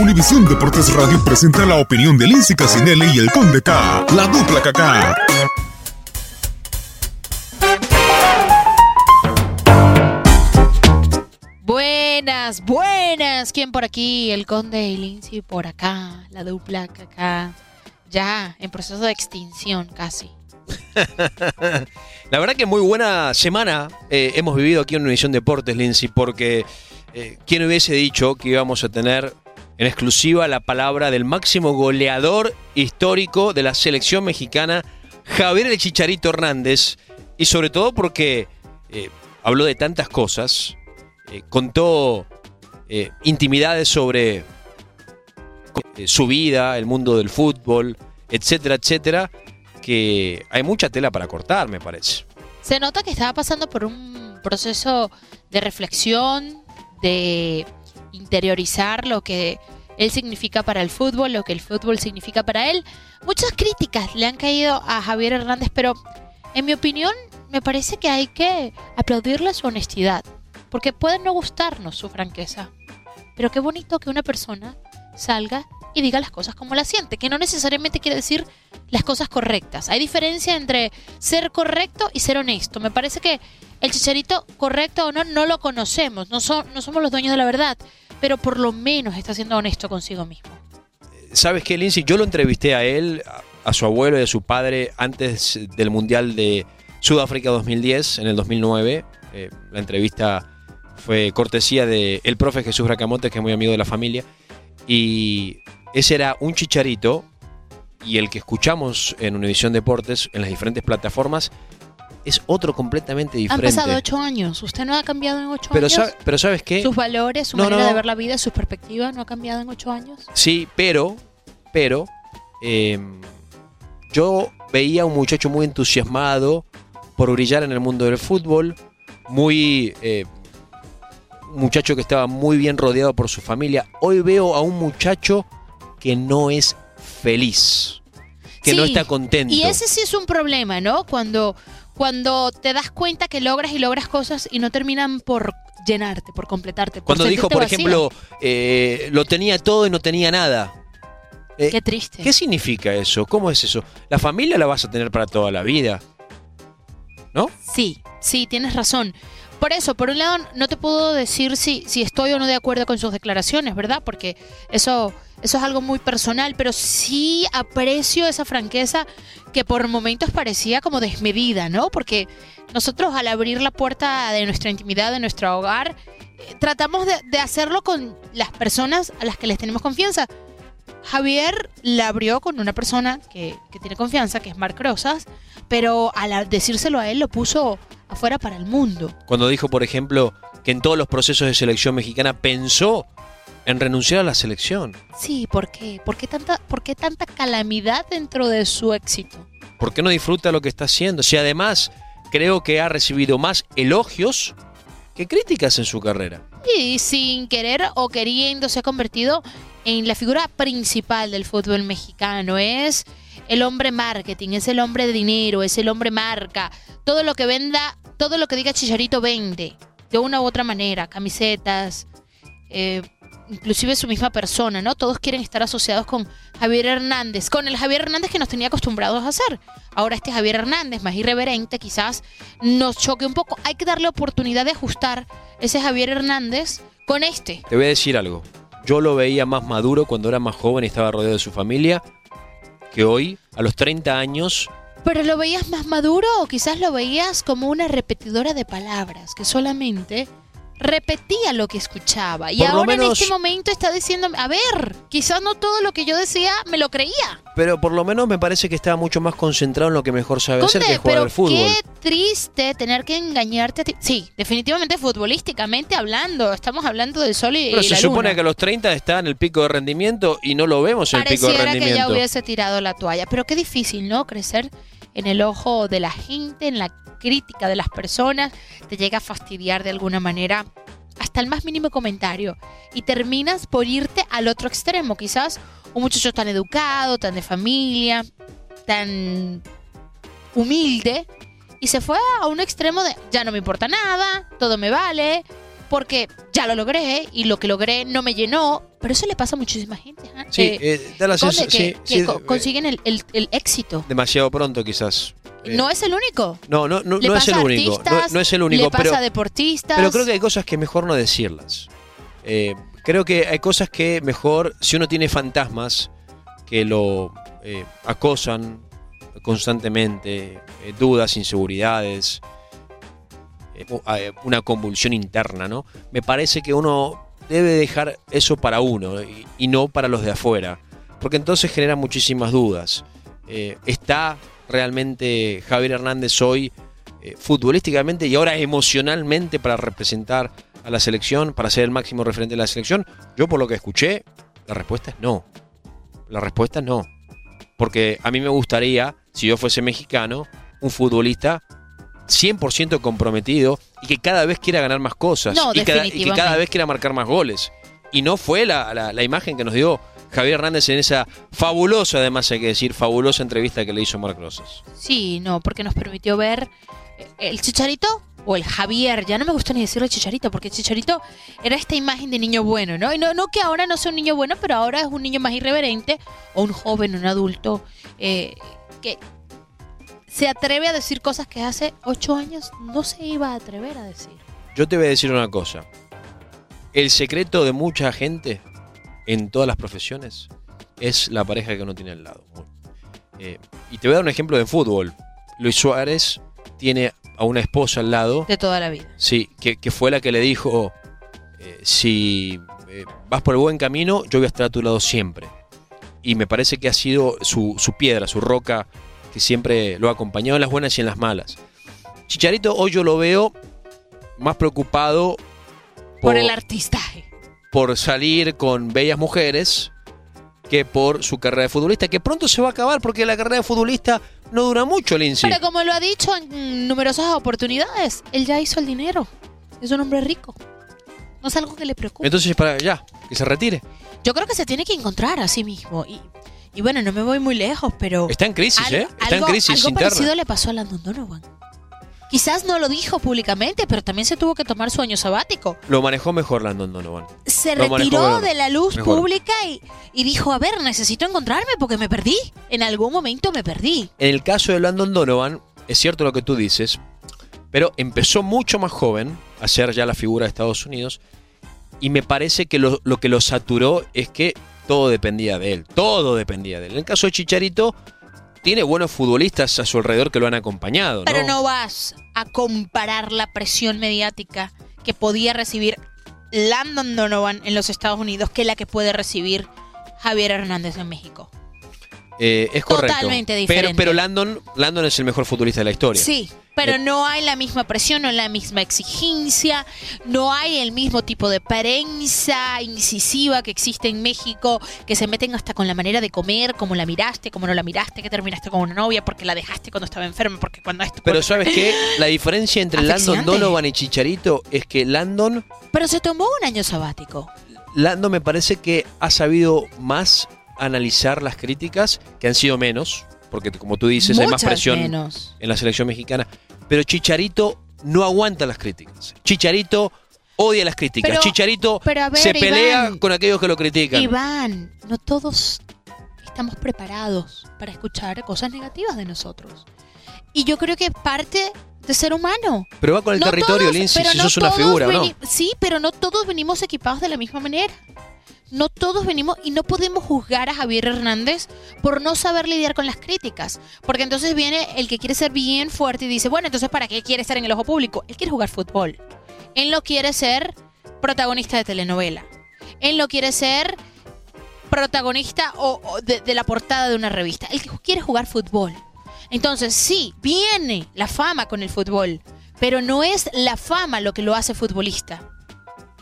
Univisión Deportes Radio presenta la opinión de Lindsay Casinelli y el Conde K, la dupla KK. Buenas, buenas. ¿Quién por aquí? El Conde y Lindsay por acá. La dupla KK. Ya, en proceso de extinción casi. La verdad que muy buena semana eh, hemos vivido aquí en Univisión Deportes, Lindsay, porque eh, ¿quién hubiese dicho que íbamos a tener en exclusiva la palabra del máximo goleador histórico de la selección mexicana, Javier el Chicharito Hernández, y sobre todo porque eh, habló de tantas cosas, eh, contó eh, intimidades sobre su vida, el mundo del fútbol, etcétera, etcétera, que hay mucha tela para cortar, me parece. Se nota que estaba pasando por un proceso de reflexión, de interiorizar lo que él significa para el fútbol, lo que el fútbol significa para él. Muchas críticas le han caído a Javier Hernández, pero en mi opinión me parece que hay que aplaudirle su honestidad, porque puede no gustarnos su franqueza, pero qué bonito que una persona salga y diga las cosas como las siente, que no necesariamente quiere decir las cosas correctas. Hay diferencia entre ser correcto y ser honesto. Me parece que el chicharito, correcto o no, no lo conocemos, no, so- no somos los dueños de la verdad, pero por lo menos está siendo honesto consigo mismo. ¿Sabes qué, Lindsay? Yo lo entrevisté a él, a, su abuelo y a su padre antes del Mundial de Sudáfrica 2010, en el 2009. Eh, la entrevista fue cortesía de profe Jesús Bracamontes, que es muy amigo de la familia. Y ese era un chicharito y el que escuchamos en Univisión Deportes, en las diferentes plataformas, es otro completamente Han diferente. pasado ocho años. ¿Usted no ha cambiado en ocho pero, años? sa- pero ¿sabes qué? Sus valores, su No, manera no. de ver la vida, su perspectiva no ha cambiado en ocho años. Sí, pero, pero, eh, yo veía a un muchacho muy entusiasmado por brillar en el mundo del fútbol, muy, eh, un muchacho que estaba muy bien rodeado por su familia. Hoy veo a un muchacho que no es feliz, que no está contento. Y ese sí es un problema, ¿no? Cuando, cuando te das cuenta que logras y logras cosas y no terminan por llenarte, por completarte. por Cuando dijo, por vacío. ejemplo, eh, lo tenía todo y no tenía nada. Eh, Qué triste. ¿Qué significa eso? ¿Cómo es eso? La familia la vas a tener para toda la vida. ¿No? Sí, sí, tienes razón. Por eso, por un lado, no te puedo decir si, si estoy o no de acuerdo con sus declaraciones, ¿verdad? Porque eso, eso es algo muy personal, pero sí aprecio esa franqueza que por momentos parecía como desmedida, ¿no? Porque nosotros al abrir la puerta de nuestra intimidad, de nuestro hogar, eh, tratamos de, de hacerlo con las personas a las que les tenemos confianza. Javier la abrió con una persona que, que tiene confianza, que es Marc Rosas, pero al decírselo a él lo puso afuera para el mundo. Cuando dijo, por ejemplo, que en todos los procesos de selección mexicana pensó en renunciar a la selección. Sí, ¿por qué? ¿Por qué tanta, por qué tanta calamidad dentro de su éxito? ¿Por qué no disfruta lo que está haciendo? Si además creo que ha recibido más elogios que críticas en su carrera. Y sin querer o queriendo se ha convertido en la figura principal del fútbol mexicano. Es el hombre marketing, es el hombre de dinero, es el hombre marca. Todo lo que venda, todo lo que diga Chicharito vende. De una u otra manera. Camisetas, eh, inclusive su misma persona, ¿no? Todos quieren estar asociados con Javier Hernández, con el Javier Hernández que nos tenía acostumbrados a hacer. Ahora este Javier Hernández, más irreverente, quizás nos choque un poco. Hay que darle oportunidad de ajustar ese Javier Hernández con este. Te voy a decir algo. Yo lo veía más maduro cuando era más joven y estaba rodeado de su familia que hoy, a los 30 años, Pero lo veías más maduro o quizás lo veías como una repetidora de palabras que solamente repetía lo que escuchaba. Y Por ahora en este momento está diciendo, a ver, quizás no todo lo que yo decía me lo creía. pero por lo menos me parece que estaba mucho más concentrado en lo que mejor sabe hacer, que jugar pero al fútbol. qué triste tener que engañarte a ti. Sí, definitivamente futbolísticamente hablando, estamos hablando del sol y, Pero y se la supone luna. que a los 30 está en el pico de rendimiento y no lo vemos en el pico de Pareciera que ya rendimiento. hubiese tirado la toalla. Pero qué difícil, ¿no? Crecer en el ojo de la gente, en la crítica de las personas. Te llega a fastidiar de alguna manera hasta el más mínimo comentario. Y terminas por irte al otro extremo. Quizás un muchacho tan educado, tan de familia, tan humilde. Y se fue a un extremo de ya no me importa nada, todo me vale, porque ya lo logré y lo que logré no me llenó Pero eso le pasa a muchísima gente. ¿ah? Sí, Eh, eh, da la Conde, sensación. que, sí, que sí, co- eh, consiguen el, el- el éxito. demasiado pronto, quizás. Eh, no es el único. no, no, no, no es el único. No, artistas, no es el único, le pasa pero, a deportistas. pero creo que hay cosas que mejor no decirlas. Eh, creo que hay cosas que mejor, si uno tiene fantasmas que lo eh, acosan constantemente, dudas, inseguridades, una convulsión interna, ¿no? Me parece que uno debe dejar eso para uno y, no para los de afuera, porque entonces genera muchísimas dudas. Eh, ¿Está realmente Javier Hernández hoy eh, futbolísticamente y ahora emocionalmente para representar a la selección, para ser el máximo referente de la selección? Yo por lo que escuché, la respuesta es no. La respuesta es no. Porque a mí me gustaría, si yo fuese mexicano, un futbolista 100% comprometido y que cada vez quiera ganar más cosas No, y, cada, y que cada vez quiera marcar más goles. Y no fue la, la- la imagen que nos dio Javier Hernández en esa fabulosa, además hay que decir, fabulosa entrevista que le hizo Marc Rosas. Sí, no, porque nos permitió ver eh, el Chicharito o el Javier. Ya no me gusta ni decirlo Chicharito, porque el Chicharito era esta imagen de niño bueno, ¿no? Y no, no que ahora no sea un niño bueno, pero ahora es un niño más irreverente, o un joven, un adulto, eh, que se atreve a decir cosas que hace ocho años no se iba a atrever a decir. Yo te voy a decir una cosa. El secreto de mucha gente en todas las profesiones es la pareja que uno tiene al lado. Eh, y te voy a dar un ejemplo de fútbol. Luis Suárez tiene a una esposa al lado, De toda la vida. sí, que, que fue la que le dijo, eh, si eh, vas por el buen camino, yo voy a estar a tu lado siempre. Y me parece que ha sido su, su piedra, su roca, que siempre lo ha acompañado en las buenas y en las malas. Chicharito hoy yo lo veo más preocupado Por el artistaje. por salir con bellas mujeres que por su carrera de futbolista, que pronto se va a acabar porque la carrera de futbolista no dura mucho, Lindsay. Pero como lo ha dicho en numerosas oportunidades, él ya hizo el dinero. Es un hombre rico. No es algo que le preocupe. Entonces, para ya, que se retire. Yo creo que se tiene que encontrar a sí mismo. Y, y bueno, no me voy muy lejos, pero... Está en crisis, al- ¿eh? Está algo, en crisis algo interna. parecido le pasó a Landon Donovan. Quizás no lo dijo públicamente, pero también se tuvo que tomar su año sabático. Lo manejó mejor Landon Donovan. Se Lo retiró de la luz Mejor. pública y, y dijo, a ver, necesito encontrarme porque me perdí. En algún momento me perdí. En el caso de Landon Donovan, es cierto lo que tú dices, pero empezó mucho más joven a ser ya la figura de Estados Unidos y me parece que lo, lo que lo saturó es que todo dependía de él, todo dependía de él. En el caso de Chicharito, tiene buenos futbolistas a su alrededor que lo han acompañado, ¿no? Pero no vas a comparar la presión mediática que podía recibir Landon Donovan en los Estados Unidos que la que puede recibir Javier Hernández en México. Eh, es correcto. Totalmente Pero, diferente. pero Landon, Landon es el mejor futbolista de la historia. Sí, pero Eh. no hay la misma presión, no hay la misma exigencia, no hay el mismo tipo de prensa incisiva que existe en México, que se meten hasta con la manera de comer, cómo la miraste, cómo no la miraste, que terminaste con una novia, porque la dejaste cuando estaba enferma, porque cuando esto... Pero ¿sabes qué? La diferencia entre Landon. Donovan y Chicharito es que Landon, Pero se tomó un año sabático. Landon me parece que ha sabido más analizar las críticas, que han sido menos, porque como tú dices, hay más presión menos. en la selección mexicana. Pero Chicharito no aguanta las críticas. Chicharito odia las críticas. Pero- Chicharito pero a ver, se pelea Iván. con aquellos que lo critican. Iván, no todos estamos preparados para escuchar cosas negativas de nosotros. Y yo creo que es parte de ser humano. Pero va con el No territorio, Lindsay, si no sos una figura, ¿o ¿no? Sí, pero no todos venimos equipados de la misma manera. No todos venimos y no podemos juzgar a Javier Hernández por no saber lidiar con las críticas. Porque entonces viene el que quiere ser bien fuerte y dice, bueno, entonces ¿para qué quiere estar en el ojo público? Él quiere jugar fútbol. Él no quiere ser protagonista de telenovela. Él no quiere ser protagonista o, de, de la portada de una revista. Él quiere jugar fútbol. Entonces, sí, viene la fama con el fútbol, pero no es la fama lo que lo hace futbolista.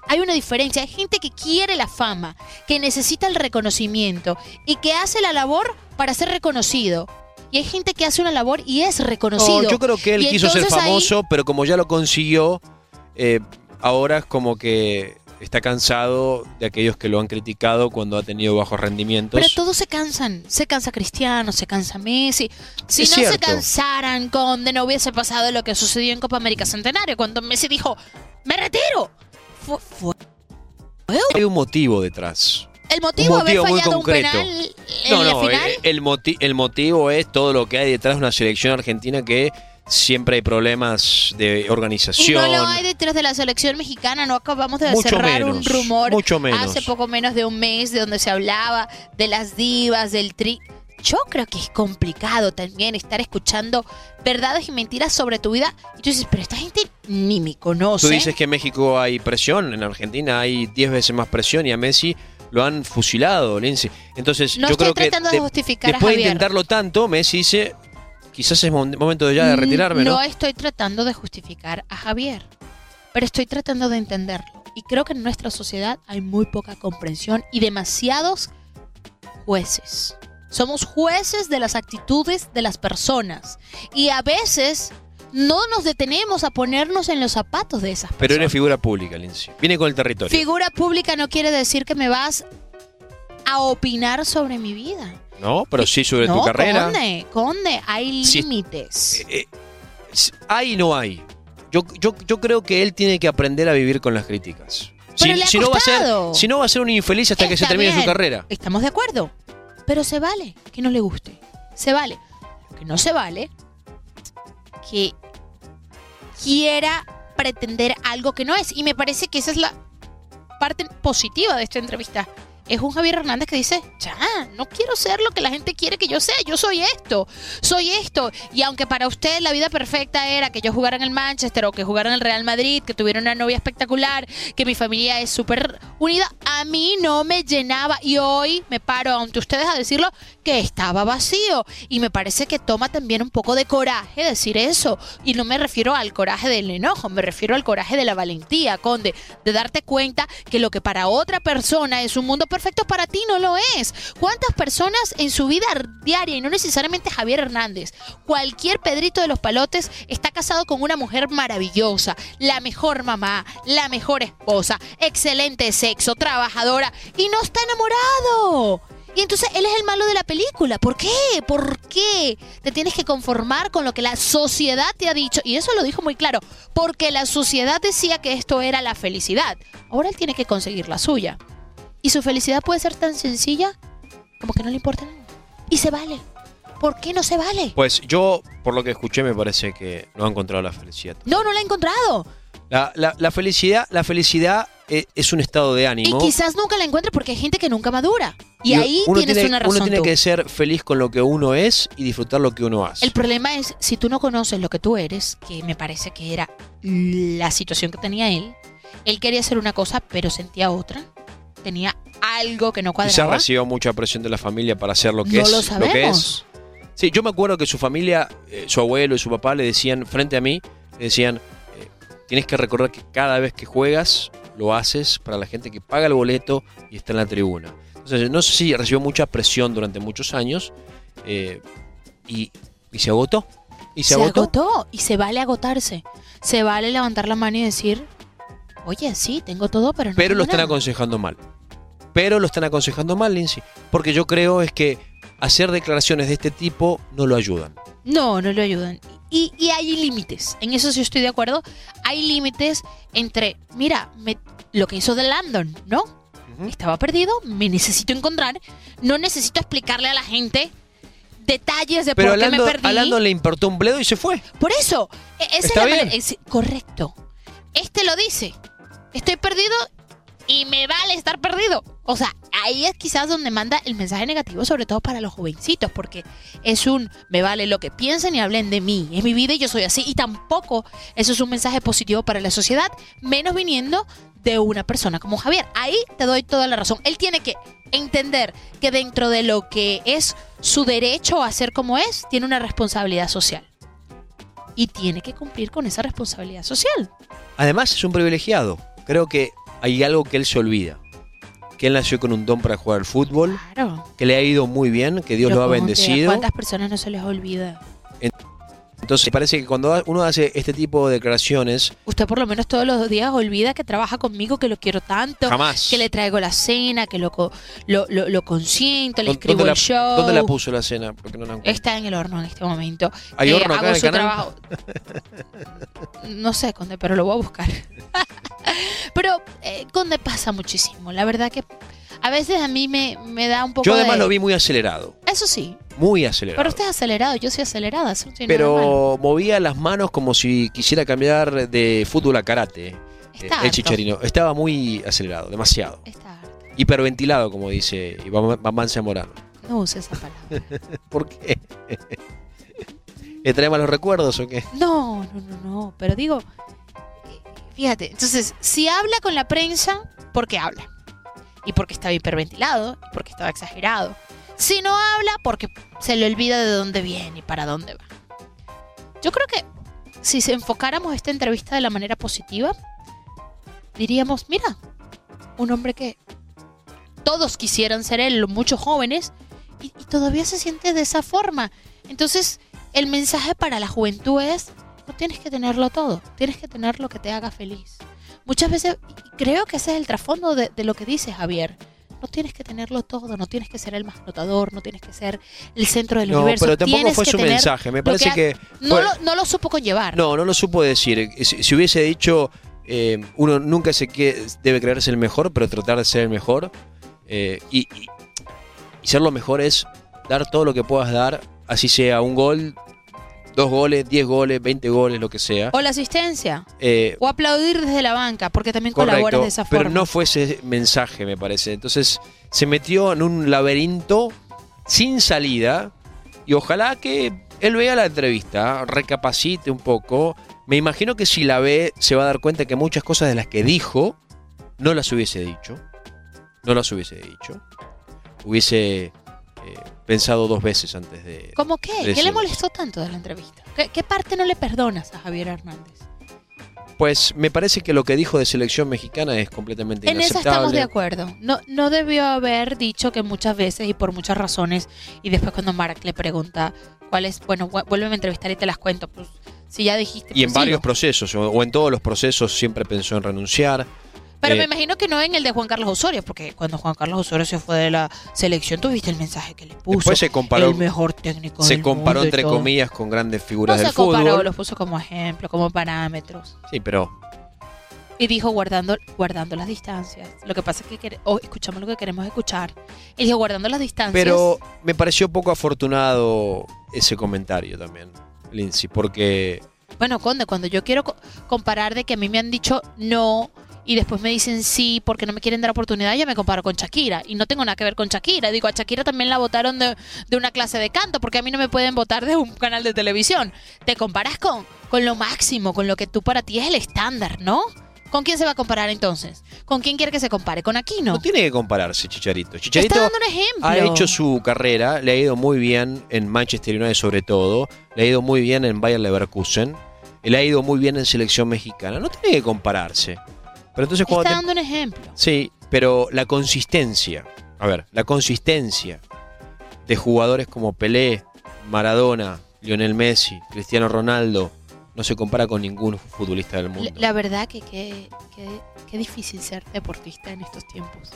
Hay una diferencia. Hay gente que quiere la fama, que necesita el reconocimiento y que hace la labor para ser reconocido. Y hay gente que hace una labor y es reconocido. No, yo creo que él Y quiso ser ahí- famoso, pero como ya lo consiguió, eh, ahora es como que está cansado de aquellos que lo han criticado cuando ha tenido bajos rendimientos. Pero todos se cansan. Se cansa Cristiano, se cansa Messi. Si Es no se cansaran con de no hubiese pasado lo que sucedió en Copa América Centenario, cuando Messi dijo, me retiro. Fue, fue- Hay un motivo detrás. El motivo, Un motivo haber muy fallado un concreto. penal en No, la no, final. eh, el, moti- el motivo es todo lo que hay detrás de una selección argentina que siempre hay problemas de y organización. no lo hay detrás de la selección mexicana, no acabamos de Mucho cerrar un menos, rumor mucho menos. hace poco menos de un mes de donde se hablaba de las divas, del tri. Yo creo que es complicado también estar escuchando verdades y mentiras sobre tu vida. Y tú dices, pero esta gente ni me conoce. Tú dices que en México hay presión, en Argentina hay 10 veces más presión y a Messi lo han fusilado, Lindsay. Entonces, No yo estoy creo que tratando de de- justificar a después de Javier. intentarlo tanto, Messi dice, quizás es mom- momento ya de Mm, retirarme, ¿no? No estoy tratando de justificar a Javier, pero estoy tratando de entenderlo. Y creo que en nuestra sociedad hay muy poca comprensión y demasiados jueces. Somos jueces de las actitudes de las personas. Y a veces no nos detenemos a ponernos en los zapatos de esas Pero personas. eres figura pública, Lindsay. Viene con el territorio. Figura pública no quiere decir que me vas a opinar sobre mi vida. no, pero sí sobre no, tu carrera. Conde, conde, hay Si- límites. Eh, eh, hay y no hay. Yo, yo, yo creo que él tiene que aprender a vivir con las críticas. Pero le ha no va a ser, si no va a ser un infeliz hasta que se termine su carrera. Estamos de acuerdo. Pero se vale que no le guste. Se vale. Lo que no se vale que quiera pretender algo que no es. Y me parece que esa es la parte positiva de esta entrevista. Es un Javier Hernández que dice, ya, no quiero ser lo que la gente quiere que yo sea, yo soy esto, soy esto. Y aunque para usted la vida perfecta era que yo jugara en el Manchester o que jugara en el Real Madrid, que tuviera una novia espectacular, que mi familia es súper unida, a mí no me llenaba. Y hoy me paro ante ustedes a decirlo que estaba vacío. Y me parece que toma también un poco de coraje decir eso. Y no me refiero al coraje del enojo, me refiero al coraje de la valentía, Conde, de darte cuenta que lo que para otra persona es un mundo perfecto, para ti no lo es. ¿Cuántas personas en su vida diaria, y no necesariamente Javier Hernández, cualquier Pedrito de los Palotes está casado con una mujer maravillosa, la mejor mamá, la mejor esposa, excelente sexo, trabajadora, y no está enamorado? Y entonces él es el malo de la película. ¿Por qué? ¿Por qué? Te tienes que conformar con lo que la sociedad te ha dicho. Y eso lo dijo muy claro. Porque la sociedad decía que esto era la felicidad. Ahora él tiene que conseguir la suya. Y su felicidad puede ser tan sencilla como que no le importa nada. Y se vale. ¿Por qué no se vale? Pues yo, por lo que escuché, me parece que no ha encontrado la felicidad. No, no la ha encontrado. La, la- la felicidad, la felicidad eh, es un estado de ánimo. Y quizás nunca la encuentre porque hay gente que nunca madura. Y, ahí tienes tiene, una razón. Uno tiene tú. que ser feliz con lo que uno es y disfrutar lo que uno hace. El problema es, si tú no conoces lo que tú eres, que me parece que era la situación que tenía él, él quería hacer una cosa, pero sentía otra. Tenía algo que no Quizás cuadraba. recibió mucha presión de la familia para hacer lo que No es. lo que sabemos. es. Sí, yo me acuerdo que su familia, eh, su abuelo y su papá le decían, frente a mí, le decían, eh, tienes que recordar que cada vez que juegas, lo haces para la gente que paga el boleto y está en la tribuna. Entonces, no sé si recibió mucha presión durante muchos años eh, y, y se agotó. Y se, se agotó. agotó y se vale agotarse. Se vale levantar la mano y decir, oye, sí, tengo todo, pero no Pero lo están nada". aconsejando mal. Pero lo están aconsejando mal, Lindsay. Porque yo creo es que hacer declaraciones de este tipo no lo ayudan. No, no lo ayudan. Y, y hay límites, en eso sí estoy de acuerdo. Hay límites entre, mira, me- lo que hizo de Landon, ¿no? Estaba perdido, me necesito encontrar, no necesito explicarle a la gente detalles de Pero por qué me perdí. a le importó un bledo y se fue. Por eso, e- esa es la bien. manera- es- correcto. Este lo dice. Estoy perdido y me vale estar perdido. O sea, ahí es quizás donde manda el mensaje negativo, sobre todo para los jovencitos, porque es un me vale lo que piensen y hablen de mí. Es mi vida y yo soy así. Y tampoco eso es un mensaje positivo para la sociedad, menos viniendo de una persona como Javier. Ahí te doy toda la razón. Él tiene que entender que dentro de lo que es su derecho a ser como es, tiene una responsabilidad social. Y tiene que cumplir con esa responsabilidad social. Además es un privilegiado. Creo que hay algo que él se olvida. Que él nació con un don para jugar al fútbol, Claro. que le ha ido muy bien, que Dios Pero lo ha ¿cómo te- bendecido. ¿Cuántas personas no se les olvida? Entonces parece que cuando uno hace este tipo de declaraciones, Usted por lo menos todos los días olvida que trabaja conmigo, que lo quiero tanto, jamás. que le traigo la cena, que lo, lo, lo, lo consiento, le ¿Dó- escribo ¿Dónde el la, show. ¿Dónde la puso la cena? Porque no la encuentro. Está en el horno en este momento. ¿Hay Eh, horno acá hago en el su canal? trabajo. No sé, Conde, pero lo voy a buscar. pero, eh, Conde, pasa muchísimo. La verdad que A veces a mí me, me da un poco Yo además de- lo vi muy acelerado. Eso sí, Muy acelerado. pero usted es acelerado, yo soy acelerada, eso no tiene nada de malo. Pero movía las manos como si quisiera cambiar de fútbol a karate. Está eh, harto. el chicharino. Estaba muy acelerado, demasiado. Está harto. Hiperventilado, como dice Iván Iván Zamorano. No use esa palabra. ¿Por qué? ¿Le trae malos recuerdos o qué? No, no, no, no. Pero digo, fíjate, entonces, si habla con la prensa, ¿por qué habla? Y porque estaba hiperventilado, y porque estaba exagerado. Si no habla, porque se le olvida de dónde viene y para dónde va. Yo creo que si se enfocáramos esta entrevista de la manera positiva, diríamos, mira, un hombre que todos quisieran ser él, muchos jóvenes, y, y todavía se siente de esa forma. Entonces, el mensaje para la juventud es, no tienes que tenerlo todo, tienes que tener lo que te haga feliz. Muchas veces, y creo que ese es el trasfondo de, de lo que dice Javier. No tienes que tenerlo todo, no tienes que ser el más notador, no tienes que ser el centro del No, universo. pero tampoco tienes fue que su tener mensaje. Me parece que. No, lo, no lo supo conllevar. No, no lo supo decir. Si, si hubiese dicho, eh, uno nunca se que debe creerse el mejor, pero tratar de ser el mejor. eh, y, y- y ser lo mejor es dar todo lo que puedas dar, así sea un gol, dos goles, diez goles, veinte goles, lo que sea. O la asistencia. Eh, O aplaudir desde la banca, porque también colaboras correcto, de esa forma. pero no fue ese mensaje, me parece. Entonces se metió en un laberinto sin salida y ojalá que él vea la entrevista, recapacite un poco. Me imagino que si la ve se va a dar cuenta que muchas cosas de las que dijo no las hubiese dicho. No las hubiese dicho. Hubiese eh, pensado dos veces antes de... ¿Cómo qué? ¿Qué le molestó tanto de la entrevista? ¿Qué, qué parte no le perdonas a Javier Hernández? Pues me parece que lo que dijo de selección mexicana es completamente En eso inaceptable. estamos de acuerdo. No, no debió haber dicho que muchas veces y por muchas razones, y después cuando Mark le pregunta cuál es, bueno, vu- vuélveme a entrevistar y te las cuento. Pues si ya dijiste. Y en pues, varios procesos, o, o en todos los procesos, siempre pensó en renunciar. Pero eh, me imagino que no en el de Juan Carlos Osorio, porque cuando Juan Carlos Osorio se fue de la selección, tuviste el mensaje que le puso. Después se comparó, el mejor técnico se del comparó mundo entre todo. comillas con grandes No figuras se del comparó, fútbol. los puso como ejemplo, como parámetros. Sí, pero Y dijo guardando, guardando las distancias. Lo que pasa es que oh, escuchamos lo que queremos escuchar. Y dijo guardando las distancias. pero me pareció poco afortunado ese comentario también, Lindsay, porque Bueno, Conde, cuando yo quiero co- comparar de que a mí me han dicho no y después me dicen sí porque no me quieren dar oportunidad, ya me comparo con Shakira. Y no tengo nada que ver con Shakira. Digo, a Shakira también la votaron de, de una clase de canto porque a mí no me pueden votar de un canal de televisión. Te comparas con, con lo máximo, con lo que tú para ti es el estándar, ¿no? ¿Con quién se va a comparar entonces? ¿Con quién quiere que se compare? ¿Con Aquino? no tiene que compararse Chicharito. Está Chicharito dando un ejemplo. ha hecho su carrera, le ha ido muy bien en Manchester United sobre todo, le ha ido muy bien en Bayer Leverkusen, le ha ido muy bien en selección mexicana. No tiene que compararse. Pero entonces cuando Está te- dando un ejemplo. Sí, pero la consistencia, a ver, la consistencia de jugadores como Pelé, Maradona, Lionel Messi, Cristiano Ronaldo, no se compara con ningún futbolista del mundo. la verdad que qué difícil ser deportista en estos tiempos.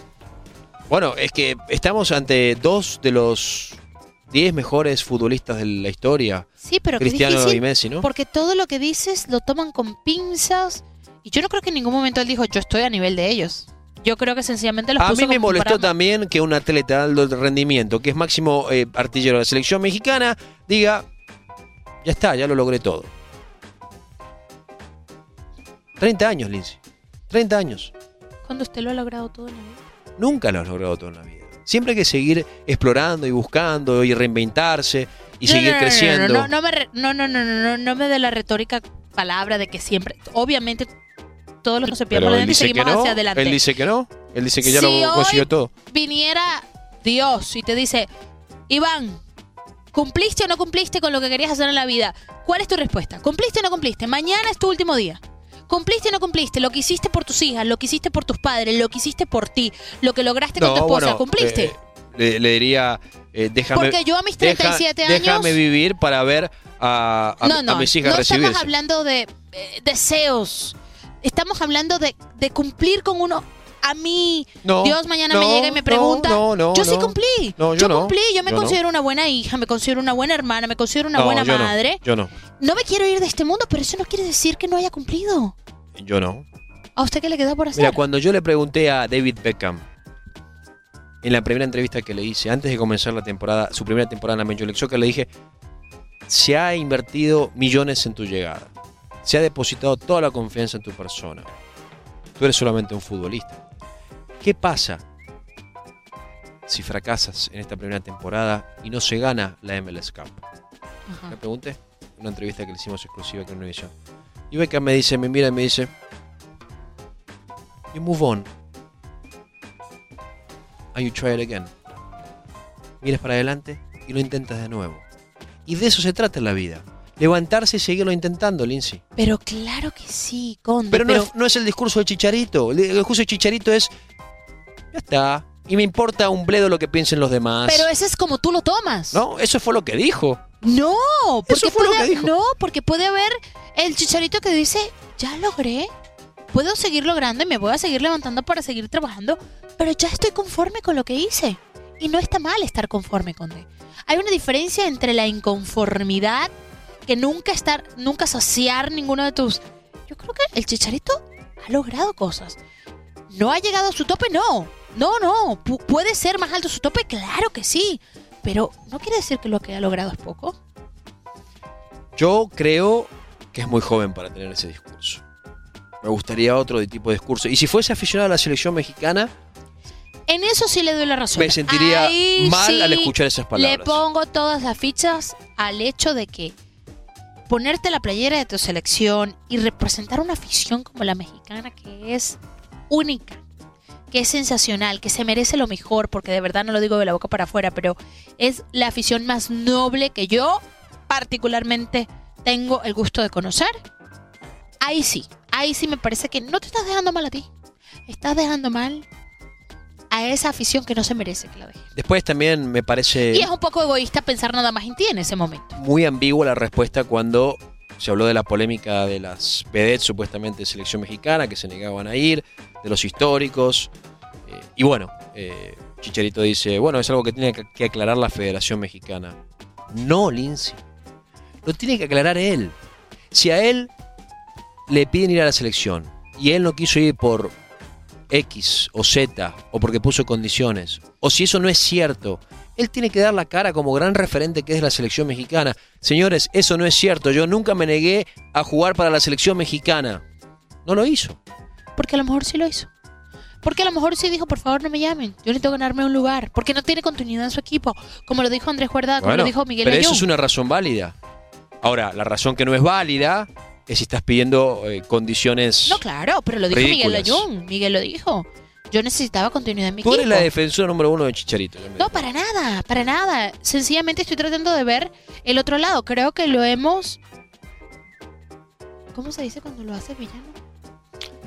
Bueno, es que estamos ante dos de los 10 mejores futbolistas de la historia, Sí, pero Cristiano difícil y Messi, ¿no? Porque todo lo que dices lo toman con pinzas. Y yo no creo que en ningún momento él dijo, yo estoy a nivel de ellos. Yo creo que sencillamente los A puso mí me como molestó también que un atleta de alto rendimiento, que es máximo eh, artillero de la selección mexicana, diga, ya está, ya lo logré todo. 30 años, Lindsay. 30 años. Cuando usted lo ha logrado todo en la vida. Nunca lo has logrado todo en la vida. Siempre hay que seguir explorando y buscando y reinventarse y No, seguir no, no, no, creciendo. No, no, no, me re- no, no, no, no, no, no me dé la retórica palabra de que siempre, obviamente, todos los que se pierden por delante seguimos no. hacia adelante. Él dice que no. Él dice que ya Si lo consiguió todo. Viniera Dios y te dice, Iván, ¿cumpliste o no cumpliste con lo que querías hacer en la vida? ¿Cuál es tu respuesta? ¿Cumpliste o no cumpliste? Mañana es tu último día. ¿Cumpliste o no cumpliste? Lo que hiciste por tus hijas, lo que hiciste por tus padres, lo que hiciste por ti, lo que lograste con tu esposa, bueno, ¿cumpliste? eh, le, le diría, eh, déjame, Porque yo a mis deja- 37 años... déjame vivir para ver a, a- no, no, a mis hijas no recibirse. estamos hablando de eh, deseos. Estamos hablando de, de cumplir con uno. A mí, No, Dios mañana me llega y me pregunta. no, no, yo sí cumplí. No, yo no. cumplí. Yo me Yo no. considero una buena hija, me considero una buena hermana, me considero una No, buena yo no, madre. yo no. No me quiero ir de este mundo, pero eso no quiere decir que no haya cumplido. Yo no. ¿A usted qué le queda por hacer? Mira, cuando yo le pregunté a David Beckham en la primera entrevista que le hice, antes de comenzar la temporada, su primera temporada en la Major League Soccer, le dije, se ha invertido millones en tu llegada. Se ha depositado toda la confianza en tu persona. Tú eres solamente un futbolista. ¿Qué pasa si fracasas en esta primera temporada y no se gana la MLS Cup? Ajá. Le pregunté, una entrevista que le hicimos exclusiva con Univision. Y Beckham me dice, me mira y me dice, you move on. And you try it again. Miras para adelante y lo intentas de nuevo. Y de eso se trata en la vida. Levantarse y seguirlo intentando, Lindsay. Pero claro que sí, Conde. Pero no, es, no es el discurso de Chicharito. El discurso de Chicharito es, ya está. Y me importa un bledo lo que piensen los demás. pero ese es como tú lo tomas. No, eso fue lo que dijo. No, porque Eso fue lo puede, que dijo. no, porque puede haber el chicharito que dice, ya logré, puedo seguir logrando y me voy a seguir levantando para seguir trabajando, pero ya estoy conforme con lo que hice. Y no está mal estar conforme, Conde. Hay una diferencia entre la inconformidad, que nunca estar, nunca saciar ninguno de tus... Yo creo que el chicharito ha logrado cosas. ¿No ha llegado a su tope? No. No, no. Pu- ¿Puede ser más alto su tope? Claro que sí. Pero no quiere decir que lo que ha logrado es poco. Yo creo que es muy joven para tener ese discurso. Me gustaría otro de tipo de discurso. Y si fuese aficionado a la selección mexicana, En eso sí le doy la razón. me sentiría Ahí mal sí al escuchar esas palabras. Le pongo todas las fichas al hecho de que ponerte la playera de tu selección y representar una afición como la mexicana que es única, que es sensacional, que se merece lo mejor, porque de verdad no lo digo de la boca para afuera, pero es la afición más noble que yo particularmente tengo el gusto de conocer. Ahí sí, ahí sí me parece que no te estás dejando mal a ti, estás dejando mal a esa afición que no se merece que la deje. Después también me parece Y es un poco egoísta pensar nada más en ti en ese momento. muy ambigua la respuesta cuando se habló de la polémica de las vedettes supuestamente de selección mexicana que se negaban a ir, de los históricos. Eh, y bueno, eh, Chicharito dice, bueno, es algo que tiene que- que aclarar la Federación Mexicana. No, Lindsay. Lo tiene que aclarar él. Si a él le piden ir a la selección y él no quiso ir por X o Z o porque puso condiciones, o si eso no es cierto, él tiene que dar la cara como gran referente que es la selección mexicana. Señores, eso no es cierto. Yo nunca me negué a jugar para la selección mexicana. No lo hizo. Porque a lo mejor sí lo hizo. Porque a lo mejor sí dijo, por favor no me llamen. Yo necesito ganarme un lugar. Porque no tiene continuidad en su equipo. Como lo dijo Andrés Guardada, como Bueno, lo dijo Miguel pero eso es una razón válida. Ahora, la razón que no es válida es si estás pidiendo eh, condiciones. No, claro, pero lo dijo Miguel. Ayun. Miguel lo dijo. Yo necesitaba continuidad en mi Tú equipo. eres la defensora número uno de Chicharito. No, para nada, para nada. Sencillamente estoy tratando de ver el otro lado. Creo que lo hemos... ¿Cómo se dice cuando lo hace villano?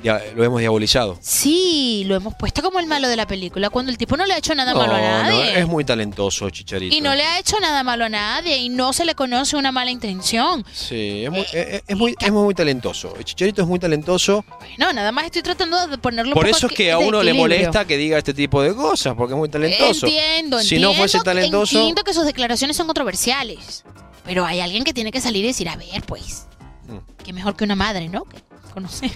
Lo hemos diabolizado. Sí, lo hemos puesto como el malo de la película, cuando el tipo no le ha hecho nada No, malo a no, nadie. es muy talentoso Chicharito. y no le ha hecho nada malo a nadie y no se le conoce una mala intención. Sí, es muy, es- es muy, es muy talentoso. El Chicharito es muy talentoso. Bueno, nada más estoy tratando de ponerlo un Por poco eso es que a uno le molesta que diga este tipo de cosas, porque es muy talentoso. Entiendo, Si no fuese entiendo- talentoso- Entiendo que sus declaraciones son controversiales. Pero hay alguien que tiene que salir y decir, a ver, pues, Mm. que mejor que una madre, ¿no? Que conoce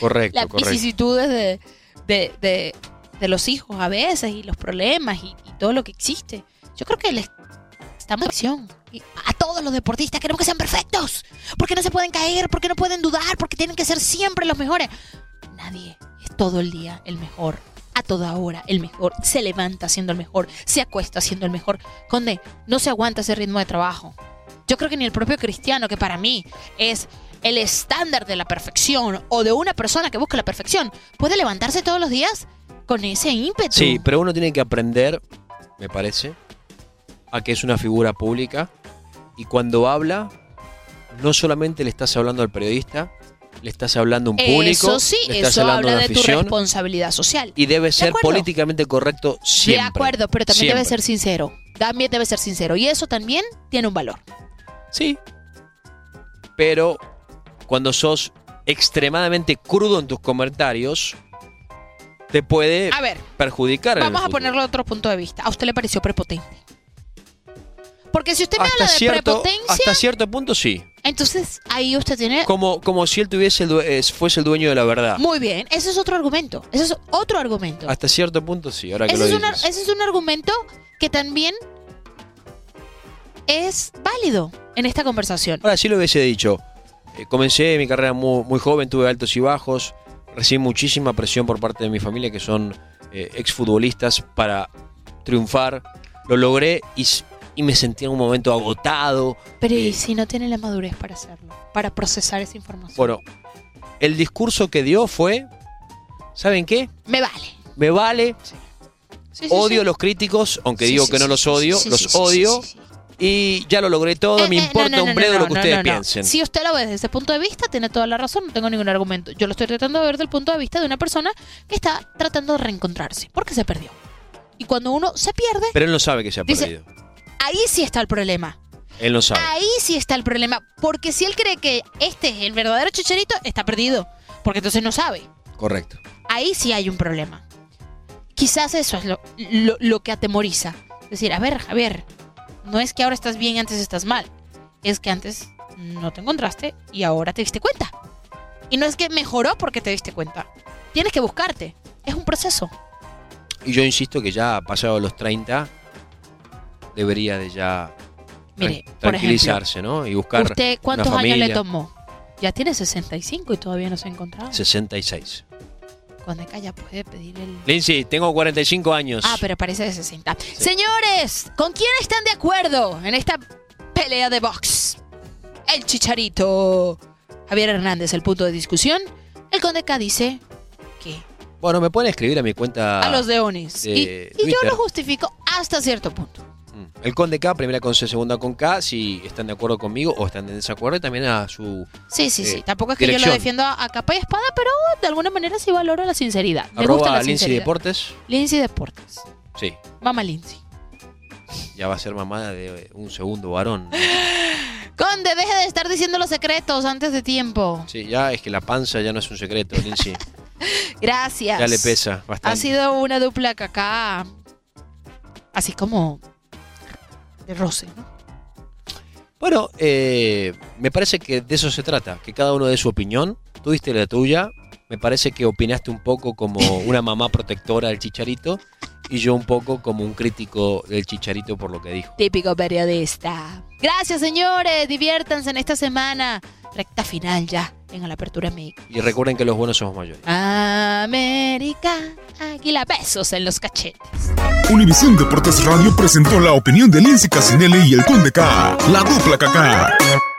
Correcto, las correcto. vicisitudes de, de, de- de los hijos a veces y los problemas y, y todo lo que existe. Yo creo que les estamos en acción. A todos los deportistas queremos que sean perfectos. Porque no se pueden caer, porque no pueden dudar, porque tienen que ser siempre los mejores. Nadie es todo el día el mejor. A toda hora el mejor. Se levanta siendo el mejor. Se acuesta siendo el mejor. Conde, no se aguanta ese ritmo de trabajo. Yo creo que ni el propio cristiano, que para mí es el estándar de la perfección o de una persona que busca la perfección, puede levantarse todos los días con ese ímpetu. Sí, pero uno tiene que aprender, me parece, a que es una figura pública y cuando habla, no solamente le estás hablando al periodista, le estás hablando a un público, Eso sí, le estás eso hablando habla de tu responsabilidad social. y debe ser políticamente correcto siempre. De acuerdo, pero también debe ser sincero. También debe ser sincero. Y eso también tiene un valor. Sí. Pero cuando sos extremadamente crudo en tus comentarios, te puede A ver, perjudicar. vamos a ponerlo de otro punto de vista. ¿A usted le pareció prepotente? Porque si usted me hasta habla de cierto, prepotencia, hasta cierto punto sí. Entonces, ahí usted tiene... Como, como si él tuviese el fuese el dueño de la verdad. Muy bien, ese es otro argumento. Ese es otro argumento. Hasta cierto punto sí, ahora que Ese lo es, dices. ese es un argumento que también es válido en esta conversación. Ahora sí lo hubiese dicho. Eh, comencé mi carrera muy, muy joven, tuve altos y bajos, recibí muchísima presión por parte de mi familia, que son eh, exfutbolistas, para triunfar. Lo logré y, y me sentí en un momento agotado. Pero Eh, ¿y si no tiene la madurez para hacerlo? Para procesar esa información. Bueno, el discurso que dio fue, ¿saben qué? Me vale. Me vale, Sí, sí, odio a los críticos, aunque digo que no los odio, los odio. Y ya lo logré todo, Eh, me eh, importa no, no, un bledo no, lo que ustedes piensen. Si usted lo ve desde ese punto de vista, tiene toda la razón, no tengo ningún argumento. Yo lo estoy tratando de ver desde el punto de vista de una persona que está tratando de reencontrarse, porque se perdió. Y cuando uno se pierde, Pero él no sabe que se ha Dice- perdido. ahí sí está el problema. Él no sabe. Ahí sí está el problema. Porque si él cree que este es el verdadero chicharito, está perdido. Porque entonces no sabe. Correcto. Ahí sí hay un problema. Quizás eso es lo, lo- lo que atemoriza. Decir, a ver, Javier, no es que ahora estás bien y antes estás mal. Es que antes no te encontraste y ahora te diste cuenta. Y no es que mejoró porque te diste cuenta. Tienes que buscarte. Es un proceso. Y yo insisto que ya pasado los 30 debería de ya Mire, tranquilizarse, ¿no? Y buscar ¿Usted cuántos una años le tomó? Ya tiene 65 y todavía no se ha encontrado. 66. Cuando ya puede pedir el... Lindsay, tengo 45 años. Ah, pero parece de 60. Señores, ¿con quién están de acuerdo en esta pelea de box? El chicharito. Javier Hernández, el punto de discusión. El Conde K dice que Bueno, me pueden escribir a mi cuenta. a los leones. de y, y yo lo justifico hasta cierto punto. El Conde K, primera con C, segunda con K, si están de acuerdo conmigo o están en desacuerdo, y también a su Sí, sí, sí. Eh, Tampoco es que yo lo defiendo a, capa y espada, pero de alguna manera sí valoro la sinceridad. Me gusta arroba la Lindsay sinceridad. Deportes. Lindsay Deportes. Sí, Mamá Lindsay. ya va a ser mamá de un segundo varón. Conde, deje de estar diciendo los secretos antes de tiempo. Sí, ya es que la panza ya no es un secreto, Lindsay. Gracias. Ya le pesa bastante. Ha sido una dupla que acá. Así como. De roce, ¿no? Bueno, eh, me parece que de eso se trata, que cada uno dé su opinión. Tú diste la tuya. Me parece que opinaste un poco como una mamá protectora del chicharito y yo un poco como un crítico del chicharito por lo que dijo. Típico periodista. Gracias, señores. Diviértanse en esta semana. Recta final ya en la apertura México. Y recuerden que los buenos somos mayores. América. Águila, besos en los cachetes. Univisión Deportes Radio presentó la opinión de Lindsay Casinelli y el Conde K. La dupla KK.